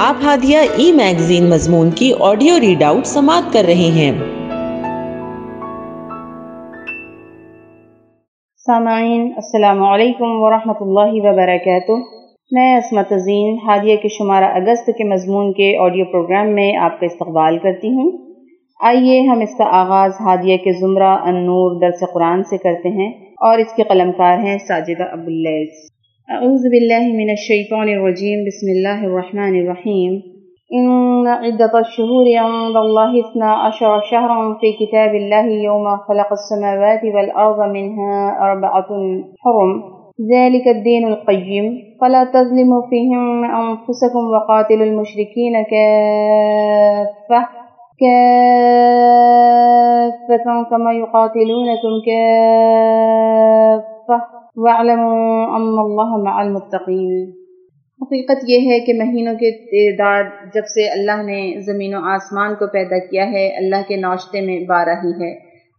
آپ ہادیہ ای میگزین مضمون کی آڈیو ریڈ آؤٹ سماعت کر رہے ہیں۔ سامعین، السلام علیکم ورحمۃ اللہ وبرکاتہ۔ میں عصمت عظیم ہادیہ کے شمارہ اگست کے مضمون کے آڈیو پروگرام میں آپ کا استقبال کرتی ہوں۔ آئیے ہم اس کا آغاز ہادیہ کے زمرہ النور درس قرآن سے کرتے ہیں اور اس کے قلمکار ہیں ساجدہ ابواللیز اعوذ باللہ من الشیطان الرجیم بسم اللہ الرحمن الرحیم ان عدت الشهور عند الله اثنا عشر شهرا في كتاب الله يوم خلق السماوات والأرض منها أربعة حرم. ذلك الدين القيم. فلا تظلموا فيهم أنفسكم وقاتلوا المشركين كافة. كافة كما يقاتلونكم كافة. واعلموا أن الله مع المتقين حقیقت یہ ہے کہ مہینوں کے تعداد جب سے اللہ نے زمین و آسمان کو پیدا کیا ہے، اللہ کے ناشتے میں بارہ ہی ہے۔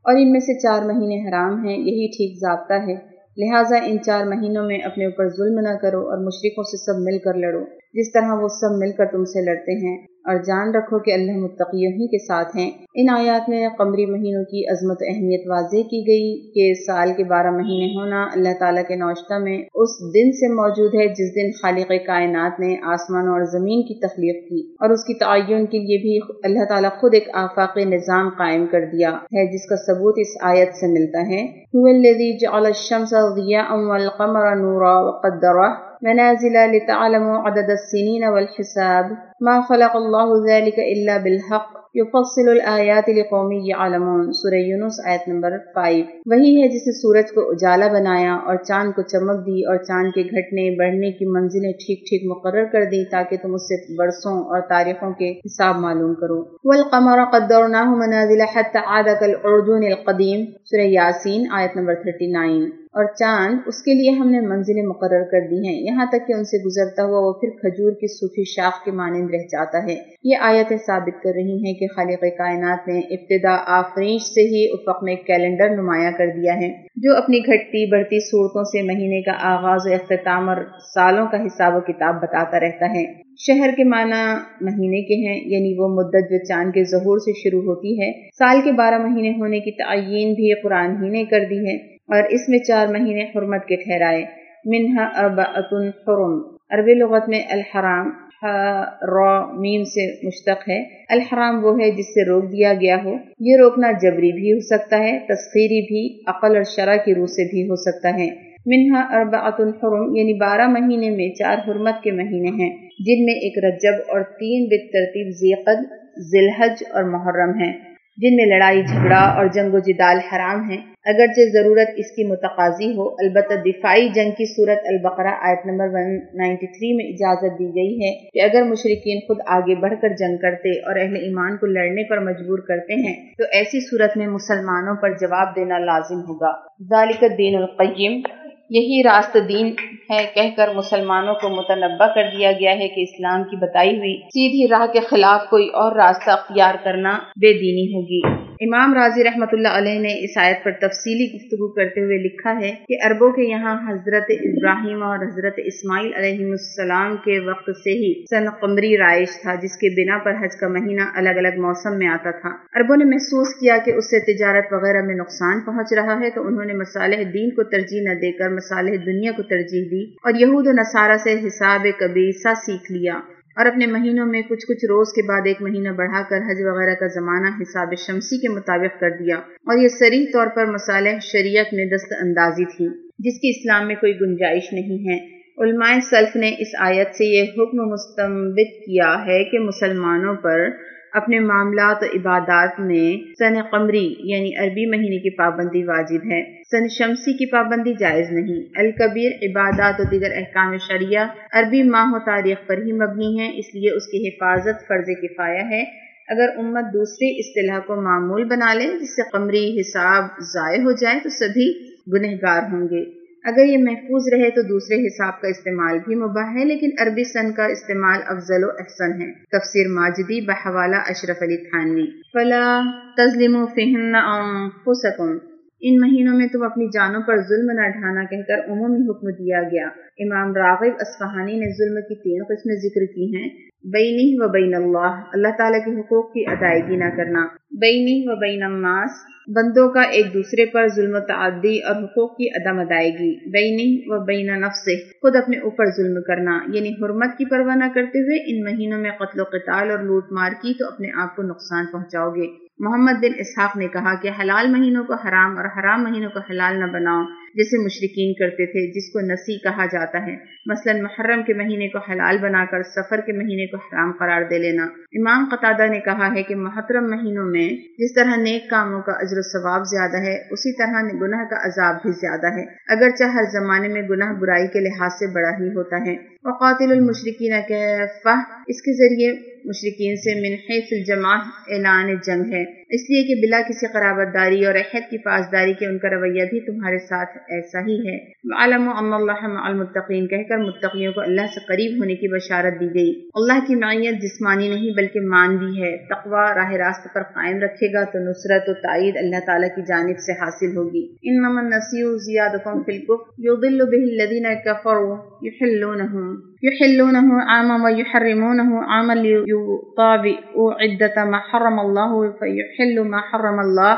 اور ان میں سے چار مہینے حرام ہیں، یہی ٹھیک ضابطہ ہے۔ لہٰذا ان چار مہینوں میں اپنے اوپر ظلم نہ کرو اور مشرقوں سے سب مل کر لڑو۔ جس طرح وہ سب مل کر تم سے لڑتے ہیں۔ اور جان رکھو کہ اللہ متقیوں ہی کے ساتھ ہیں۔ ان آیات میں قمری مہینوں کی عظمت اہمیت واضح کی گئی کہ سال کے بارہ مہینے ہونا اللہ تعالیٰ کے نوشتہ میں اس دن سے موجود ہے جس دن خالق کائنات نے آسمان اور زمین کی تخلیق کی اور اس کی تعین کے لیے بھی اللہ تعالیٰ خود ایک آفاق نظام قائم کر دیا ہے جس کا ثبوت اس آیت سے ملتا ہے۔ منازل لتعلموا عدد السنين والحساب ما خلق الله ذلك إلا بالحق يفصل الآيات لقوم يعلمون. سورہ یونس آیت نمبر 5 وہی ہے جس نے سورج کو اجالا بنایا اور چاند کو چمک دی اور چاند کے گھٹنے بڑھنے کی منزلیں ٹھیک ٹھیک مقرر کر دی تاکہ تم اس سے برسوں اور تاریخوں کے حساب معلوم کرو. والقمر قدرناه منازل حتى عاد كالعرجون القديم. سورہ یاسین آیت نمبر 39 اور چاند، اس کے لیے ہم نے منزلیں مقرر کر دی ہیں۔ یہاں تک کہ ان سے گزرتا ہوا وہ پھر کھجور کی سوکھی شاخ کے مانند رہ جاتا ہے۔ یہ آیتیں ثابت کر رہی ہیں کہ خالق کائنات نے ابتدا آفریش سے ہی افق میں کیلنڈر نمایاں کر دیا ہے۔ جو اپنی گھٹتی بڑھتی صورتوں سے مہینے کا آغاز و اختتام اور سالوں کا حساب و کتاب بتاتا رہتا ہے۔ شہر کے معنی مہینے کے ہیں یعنی وہ مدت جو چاند کے ظہور سے شروع ہوتی ہے۔ سال کے بارہ مہینے ہونے کی تعین بھی قرآن ہی نے کر دی ہے۔ اور اس میں چار مہینے حرمت کے ٹھہرائے۔ منہا حرم۔ عربی لغت میں الحرام را، میم سے مشتق ہے۔ الحرام وہ ہے جس سے روک دیا گیا ہو۔ یہ روکنا جبری بھی ہو سکتا ہے، تسخیری بھی، عقل اور شرح کی روح سے بھی ہو سکتا ہے۔ منہا اربعۃ الحرم یعنی بارہ مہینے میں چار حرمت کے مہینے ہیں، جن میں ایک رجب اور تین بت ترتیب ذیقد ذلحج اور محرم ہیں۔ جن میں لڑائی، جھگڑا اور جنگ و جدال حرام ہیں، اگرچہ ضرورت اس کی متقاضی ہو، البتہ دفاعی جنگ کی صورت البقرہ آیت نمبر 193 میں اجازت دی گئی ہے کہ اگر مشرقین خود آگے بڑھ کر جنگ کرتے اور اہل ایمان کو لڑنے پر مجبور کرتے ہیں، تو ایسی صورت میں مسلمانوں پر جواب دینا لازم ہوگا۔ ذالک الدین القیم، یہی راست دین ہے کہہ کر مسلمانوں کو متنبع کر دیا گیا ہے کہ اسلام کی بتائی ہوئی سیدھی راہ کے خلاف کوئی اور راستہ اختیار کرنا بے دینی ہوگی۔ امام راضی رحمۃ اللہ علیہ نے اس آیت پر تفصیلی گفتگو کرتے ہوئے لکھا ہے کہ عربوں کے یہاں حضرت ابراہیم اور حضرت اسماعیل علیہ السلام کے وقت سے ہی سن قمری رائش تھا، جس کے بنا پر حج کا مہینہ الگ الگ موسم میں آتا تھا۔ عربوں نے محسوس کیا کہ اس سے تجارت وغیرہ میں نقصان پہنچ رہا ہے، تو انہوں نے مسالح دین کو ترجیح نہ دے کر مسالح دنیا کو ترجیح دی اور یہود و نصارہ سے حساب کبیسہ سیکھ لیا۔ اور اپنے مہینوں میں کچھ کچھ روز کے بعد ایک مہینہ بڑھا کر حج وغیرہ کا زمانہ حساب شمسی کے مطابق کر دیا اور یہ سریح طور پر مسالح شریعت میں دست اندازی تھی، جس کی اسلام میں کوئی گنجائش نہیں ہے۔ علماء سلف نے اس آیت سے یہ حکم مستمبت کیا ہے کہ مسلمانوں پر اپنے معاملات و عبادات میں سن قمری یعنی عربی مہینے کی پابندی واجب ہے۔ سن شمسی کی پابندی جائز نہیں۔ الکبیر عبادات و دیگر احکام شریعہ عربی ماہ و تاریخ پر ہی مبنی ہے اس لیے اس کی حفاظت فرض کفایہ ہے۔ اگر امت دوسری اصطلاح کو معمول بنا لے، جس سے قمری حساب ضائع ہو جائے، تو سبھی گنہگار ہوں گے۔ اگر یہ محفوظ رہے تو دوسرے حساب کا استعمال بھی مباح ہے، لیکن عربی سن کا استعمال افضل و احسن ہے۔ تفسیر ماجدی بحوالہ اشرف علی تھانوی۔ فلا تظلم فہن انفسکم ان مہینوں میں تم اپنی جانوں پر ظلم نہ ڈھانا کہہ کر عمومی حکم دیا گیا۔ امام راغب اسفہانی نے ظلم کی تین قسمیں ذکر کی ہیں۔ بینی و بین اللہ اللہ تعالیٰ کے حقوق کی ادائیگی نہ کرنا۔ بینی و بین الناس، بندوں کا ایک دوسرے پر ظلم و تعدی اور حقوق کی عدم ادائیگی۔ بینی و بین نفس خود اپنے اوپر ظلم کرنا یعنی حرمت کی پرواہ نہ کرتے ہوئے ان مہینوں میں قتل و قتال اور لوٹ مار کی تو اپنے آپ کو نقصان پہنچاؤ گے۔ محمد بن اسحاق نے کہا کہ حلال مہینوں کو حرام اور حرام مہینوں کو حلال نہ بناؤ، جسے مشرقین کرتے تھے، جس کو نسی کہا جاتا ہے۔ مثلا محرم کے مہینے کو حلال بنا کر سفر کے مہینے کو حرام قرار دے لینا۔ امام قطادہ نے کہا ہے کہ محترم مہینوں میں جس طرح نیک کاموں کا اجر و ثواب زیادہ ہے، اسی طرح گناہ کا عذاب بھی زیادہ ہے۔ اگرچہ ہر زمانے میں گناہ برائی کے لحاظ سے بڑا ہی ہوتا ہے۔ وقاتل المشرقین کیفہ اس کے ذریعے مشرقین سے من حیث الجماع اعلان جنگ ہے۔ اس لیے کہ بلا کسی قرابت داری اور عہد کی پاسداری کے ان کا رویہ بھی تمہارے ساتھ ایسا ہی ہے۔ علم اللہ المتقین کہہ کر متقیوں کو اللہ سے قریب ہونے کی بشارت دی گئی۔ اللہ کی معیت جسمانی نہیں بلکہ مان بھی ہے۔ تقوی راہ راست پر قائم رکھے گا تو نصرت و تائید اللہ تعالیٰ کی جانب سے حاصل ہوگی۔ ان ممن نسیو زیادتم فی الکف یضل به الذین کفروا يحلونه يحلونه عاما ويحرمونه عاما ليطابئوا عدة ما حرم الله فيحل ما حرم الله.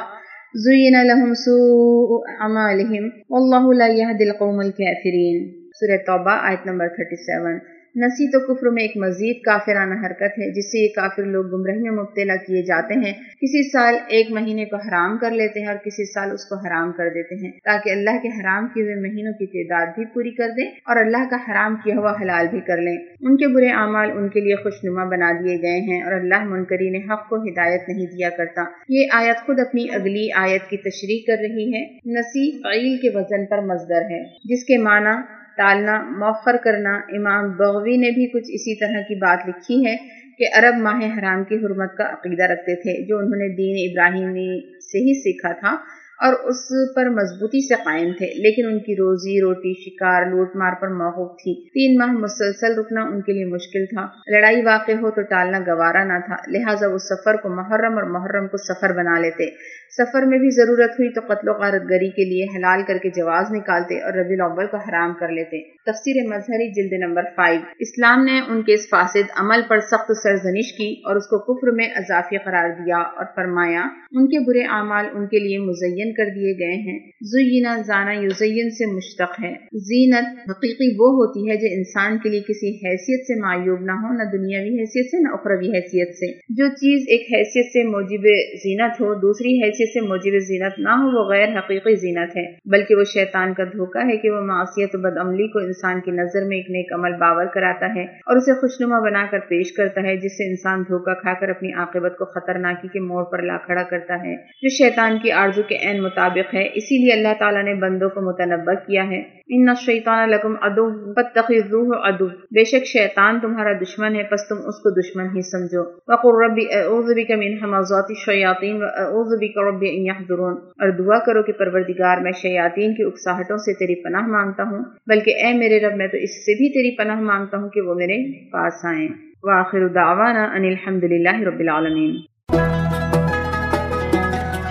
زين لهم سوء أعمالهم. والله لا يهدي القوم الكافرين. سورة توبہ آیت نمبر 37 نسی تو کفر میں ایک مزید کافرانہ حرکت ہے، جس سے یہ کافر لوگ گمراہی میں مبتلا کیے جاتے ہیں۔ کسی سال ایک مہینے کو حرام کر لیتے ہیں اور کسی سال اس کو حرام کر دیتے ہیں۔ تاکہ اللہ کے حرام کیے ہوئے مہینوں کی تعداد بھی پوری کر دیں اور اللہ کا حرام کیا ہوا حلال بھی کر لیں۔ ان کے برے اعمال ان کے لیے خوش نما بنا دیے گئے ہیں اور اللہ منکری نے حق کو ہدایت نہیں دیا کرتا۔ یہ آیت خود اپنی اگلی آیت کی تشریح کر رہی ہے۔ نسی فعیل کے وزن پر مزدر ہے، جس کے معنی ٹالنا موخر کرنا۔ امام بغوی نے بھی کچھ اسی طرح کی بات لکھی ہے کہ عرب ماہ حرام کی حرمت کا عقیدہ رکھتے تھے، جو انہوں نے دین ابراہیمی سے ہی سیکھا تھا۔ اور اس پر مضبوطی سے قائم تھے، لیکن ان کی روزی، روٹی، شکار، لوٹ مار پر موقف تھی۔ تین ماہ مسلسل رکنا ان کے لیے مشکل تھا۔ لڑائی واقع ہو تو ٹالنا گوارا نہ تھا، لہٰذا وہ سفر کو محرم اور محرم کو سفر بنا لیتے۔ سفر میں بھی ضرورت ہوئی تو قتل و غارت گری کے لیے حلال کر کے جواز نکالتے اور ربی الاول کو حرام کر لیتے۔ تفسیر مظہری جلد نمبر 5 اسلام نے ان کے اس فاسد عمل پر سخت سرزنش کی اور اس کو کفر میں اضافی قرار دیا اور فرمایا، ان کے برے اعمال ان کے لیے مزین کر دیے گئے ہیں۔ زینا زانا یوزین سے مشتق ہے۔ زینت حقیقی وہ ہوتی ہے جو انسان کے لیے کسی حیثیت سے معیوب نہ ہو، نہ دنیاوی حیثیت سے، نہ اخروی حیثیت سے۔ جو چیز ایک حیثیت سے موجب زینت ہو، دوسری حیثیت سے موجب زینت نہ ہو، وہ غیر حقیقی زینت ہے۔ بلکہ وہ شیطان کا دھوکہ ہے کہ وہ معاشیت و بد عملی کو انسان کی نظر میں ایک نیک عمل باور کراتا ہے اور اسے خوشنما بنا کر پیش کرتا ہے، جس سے انسان دھوکہ کھا کر اپنی عاقبت کو خطرناکی کے موڑ پر لا کھڑا کرتا ہے۔ جو شیطان کی آرزو کے عین مطابق ہے اسی لیے اللہ تعالیٰ نے بندوں کو متنبع کیا ہے۔ ان شیطان لکم ادو فتخذوه ادو بے شک شیطان تمہارا دشمن ہے، پس تم اس کو دشمن ہی سمجھو۔ وقر ربی اعوذ بک من حمزات الشیاطین واعوذ بک رب ان اور دعا کرو کہ پروردگار، میں شیاطین کی اکساہٹوں سے تیری پناہ مانگتا ہوں، بلکہ اے میرے رب، میں تو اس سے بھی تیری پناہ مانگتا ہوں کہ وہ میرے پاس آئیں۔ وآخر دعوانا ان الحمدللہ رب العالمین